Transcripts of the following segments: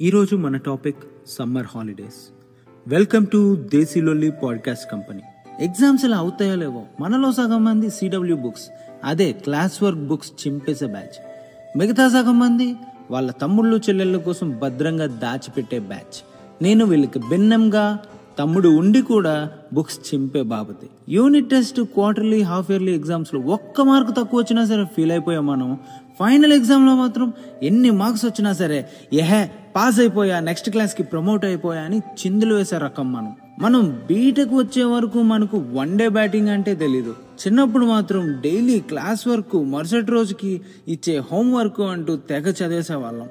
ఈరోజు మన topic summer holidays. Welcome to Desilolli podcast company. Exams ఇలా అవుతాయో లేవో మనలో సగం మంది సిడబ్ల్యూ బుక్స్ అదే క్లాస్ వర్క్ బుక్స్ చింపేసే బ్యాచ్. మిగతా సగం మంది వాళ్ళ తమ్ముళ్ళు చెల్లెళ్ళ కోసం భద్రంగా దాచిపెట్టే బ్యాచ్. నేను వీళ్ళకి భిన్నంగా తమ్ముడు ఉండి కూడా బుక్స్ చింపే బాపతి unit test quarterly half yearly ఎగ్జామ్స్లో ఒక్క మార్కు తక్కువ వచ్చినా సరే ఫీల్ అయిపోయాం మనం. ఫైనల్ ఎగ్జామ్లో మాత్రం ఎన్ని మార్క్స్ వచ్చినా సరే ఎహే పాస్ అయిపోయా నెక్స్ట్ క్లాస్కి ప్రమోట్ అయిపోయా అని చిందులు వేసే రకం మనం. మనం బీటెక్ వచ్చే వరకు మనకు వన్ డే బ్యాటింగ్ అంటే తెలీదు. చిన్నప్పుడు మాత్రం డైలీ క్లాస్ వర్క్ మరుసటి రోజుకి ఇచ్చే హోంవర్క్ అంటూ తెగ చదివేసే వాళ్ళం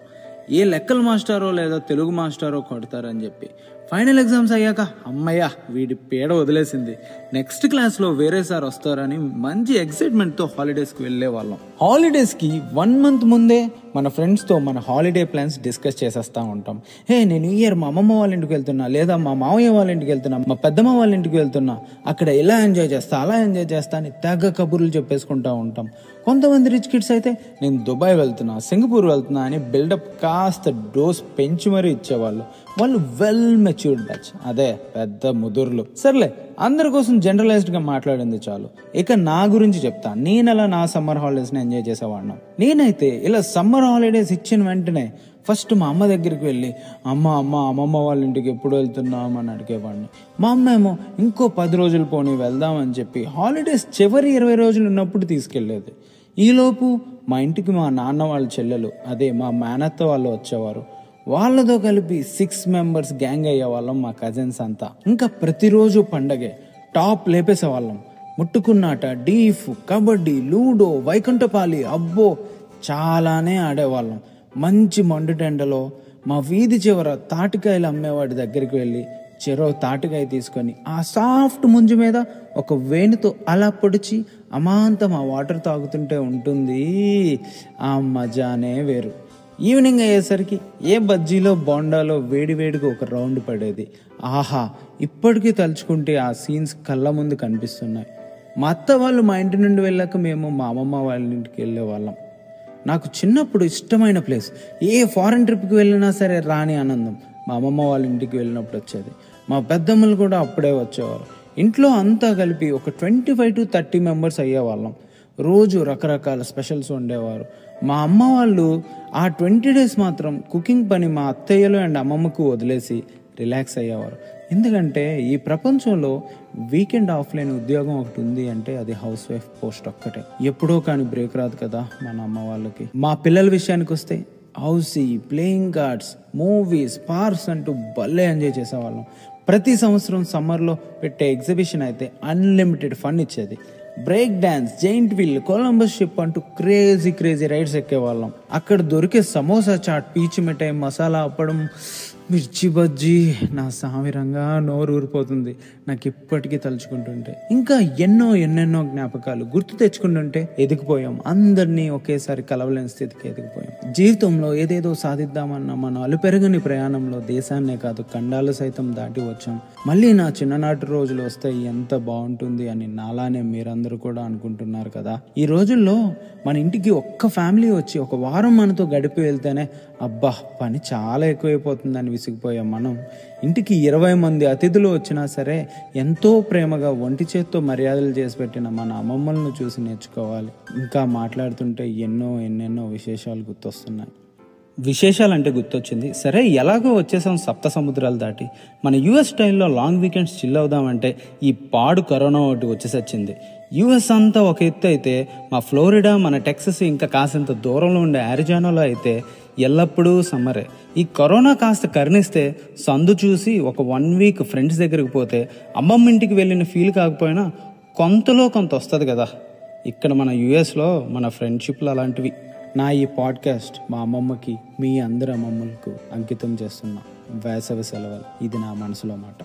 ఏ లెక్కల మాస్టారో లేదా తెలుగు మాస్టారో కొడతారని చెప్పి. ఫైనల్ ఎగ్జామ్స్ అయ్యాక అమ్మయ్య వీడి పీడ వదిలేసింది. నెక్స్ట్ క్లాస్లో వేరే సార్ వస్తారని మంచి ఎక్సైట్మెంట్తో హాలిడేస్కి వెళ్ళే వాళ్ళం. హాలిడేస్కి వన్ మంత్ ముందే మన ఫ్రెండ్స్తో మన హాలిడే ప్లాన్స్ డిస్కస్ చేసేస్తూ ఉంటాం. హే నేను ఈ ఇయర్ మా అమ్మమ్మ వాళ్ళ ఇంటికి వెళ్తున్నా లేదా మా మామయ్య వాళ్ళ ఇంటికి వెళ్తున్నా మా పెద్దమ్మ వాళ్ళ ఇంటికి వెళ్తున్నా అక్కడ ఇలా ఎంజాయ్ చేస్తా అలా ఎంజాయ్ చేస్తా అని తెగ కబుర్లు చెప్పేసుకుంటూ ఉంటాం. కొంతమంది రిచ్ కిడ్స్ అయితే నేను దుబాయ్ వెళ్తున్నా సింగపూర్ వెళ్తున్నా అని బిల్డప్ కాస్త డోస్ పెంచి మరీ ఇచ్చేవాళ్ళు. వాళ్ళు వెల్ మెచ్యూర్డ్ బ్యాచ్ అదే పెద్ద ముదుర్లు. సర్లే అందరి కోసం జనరలైజ్డ్గా మాట్లాడింది చాలు. ఇక నా గురించి చెప్తా. నేను అలా నా సమ్మర్ హాలిడేస్ని ఎంజాయ్ చేసేవాడిని. నేనైతే ఇలా సమ్మర్ హాలిడేస్ ఇచ్చిన వెంటనే ఫస్ట్ మా అమ్మ దగ్గరికి వెళ్ళి అమ్మ అమ్మ అమ్మమ్మ వాళ్ళ ఇంటికి ఎప్పుడు వెళ్తున్నాం? అని అడిగేవాడిని. మా అమ్మ ఏమో ఇంకో పది రోజులు పోనీ వెళ్దామని చెప్పి హాలిడేస్ చివరి ఇరవై రోజులు ఉన్నప్పుడు తీసుకెళ్ళేది ఈలోపు మా ఇంటికి మా నాన్న వాళ్ళ చెల్లెలు అదే మా మేనత్త వాళ్ళు వచ్చేవారు. వాళ్ళతో కలిపి సిక్స్ మెంబర్స్ గ్యాంగ్ అయ్యే వాళ్ళం మా కజిన్స్ అంతా. ఇంకా ప్రతిరోజు పండగే టాప్ లేపేసే వాళ్ళం ముట్టుకున్నాట డీఫ్ కబడ్డీ లూడో వైకుంఠపాలి అబ్బో చాలానే ఆడేవాళ్ళం. మంచి మండుటెండలో మా వీధి చివర తాటికాయలు అమ్మేవాడి దగ్గరికి వెళ్ళి చెరో తాటికాయ తీసుకొని ఆ సాఫ్ట్ ముంజు మీద ఒక వేణుతో అలా పొడిచి అమాంతం ఆ వాటర్ తాగుతుంటే ఉంటుంది. ఆ మజానే వేరు. ఈవినింగ్ అయ్యేసరికి ఏ బజ్జీలో బోండాలో వేడివేడిగా ఒక రౌండ్ పడేది. ఆహా ఇప్పటికీ తలుచుకుంటే ఆ సీన్స్ కళ్ళ ముందు కనిపిస్తున్నాయి. మా అత్త వాళ్ళు మా ఇంటి నుండి వెళ్ళాక మేము మా అమ్మమ్మ వాళ్ళ ఇంటికి వెళ్ళే వాళ్ళం నాకు చిన్నప్పుడు ఇష్టమైన ప్లేస్ ఏ ఫారెన్ ట్రిప్కి వెళ్ళినా సరే రాని ఆనందం. మా అమ్మమ్మ వాళ్ళ ఇంటికి వెళ్ళినప్పుడు వచ్చేది. మా పెద్దమ్మలు కూడా అప్పుడే వచ్చేవారు. ఇంట్లో అంతా కలిపి ఒక twenty five to thirty members అయ్యేవాళ్ళం. రోజు రకరకాల స్పెషల్స్ ఉండేవారు. మా అమ్మ వాళ్ళు ఆ ట్వంటీ డేస్ మాత్రం కుకింగ్ పని మా అత్తయ్యలు అండ్ అమ్మమ్మకు వదిలేసి రిలాక్స్ అయ్యేవారు. ఎందుకంటే ఈ ప్రపంచంలో వీకెండ్ ఆఫ్లైన్ ఉద్యోగం ఒకటి ఉంది అంటే అది హౌస్ వైఫ్ పోస్ట్ ఒక్కటే. ఎప్పుడో కానీ బ్రేక్ రాదు కదా మన అమ్మ వాళ్ళకి. మా పిల్లల విషయానికి వస్తే housie playing cards movies parks అంటూ భలే ఎంజాయ్ చేసేవాళ్ళం. ప్రతి సంవత్సరం సమ్మర్లో పెట్టే ఎగ్జిబిషన్ అయితే అన్లిమిటెడ్ ఫన్ ఇచ్చేది. Break dance giant wheel Columbus ship అంటూ క్రేజీ క్రేజీ రైడ్స్ ఎక్కేవాళ్ళం. అక్కడ దొరికే సమోసా చాట్ పీచు మిఠాయి మసాలా అప్పడం మిర్చి బజ్జీ నా సామిరంగా నోరు ఊరిపోతుంది. నాకు ఇప్పటికీ తలుచుకుంటుంటే. ఇంకా ఎన్నో ఎన్నెన్నో జ్ఞాపకాలు గుర్తు తెచ్చుకుంటుంటే ఎదిగిపోయాం. అందరినీ ఒకేసారి కలవలేని స్థితికి ఎదిగిపోయాం. జీవితంలో ఏదేదో సాధిద్దామన్న మన అలుపెరగని ప్రయాణంలో దేశాన్నే కాదు ఖండాలు సైతం దాటి వచ్చాం. మళ్ళీ నా చిన్ననాటి రోజులు వస్తే ఎంత బాగుంటుంది అని నాలానే మీరందరూ కూడా అనుకుంటున్నారు కదా. ఈ రోజుల్లో మన ఇంటికి ఒక్క ఫ్యామిలీ వచ్చి ఒక వారం మనతో గడిపి వెళ్తేనే అబ్బా పని చాలా ఎక్కువైపోతుందని విసిగిపోయాం మనం. ఇంటికి ఇరవై మంది అతిథులు వచ్చినా సరే ఎంతో ప్రేమగా ఒంటి చేత్తో మర్యాదలు చేసి పెట్టిన మన అమ్మమ్మలను చూసి నేర్చుకోవాలి. ఇంకా మాట్లాడుతుంటే ఎన్నో ఎన్నెన్నో విశేషాలు గుర్తొస్తున్నాయి విశేషాలంటే గుర్తొచ్చింది సరే ఎలాగో వచ్చేసాం సప్త సముద్రాలు దాటి. మన యూఎస్ స్టైల్లో లాంగ్ వీకెండ్స్ చిల్ అవుదామంటే ఈ పాడు కరోనా ఒకటి వచ్చేసొచ్చింది. యూఎస్ అంతా ఒక ఎత్తు అయితే మా ఫ్లోరిడా మన టెక్సస్ ఇంకా కాసింత దూరంలో ఉండే అరిజానాలో అయితే ఎల్లప్పుడూ సమ్మరే. ఈ కరోనా కాస్త కరుణిస్తే సందు చూసి ఒక వన్ వీక్ ఫ్రెండ్స్ దగ్గరికి పోతే అమ్మమ్మ ఇంటికి వెళ్ళిన ఫీల్ కాకపోయినా కొంతలో కొంత వస్తుంది కదా. ఇక్కడ మన యుఎస్లో మన ఫ్రెండ్షిప్లు అలాంటివి. నా ఈ పాడ్కాస్ట్ మా అమ్మమ్మకి మీ అందరి అమ్మమ్మలకు అంకితం చేస్తున్నా వేసవి సెలవులు. ఇది నా మనసులో మాట.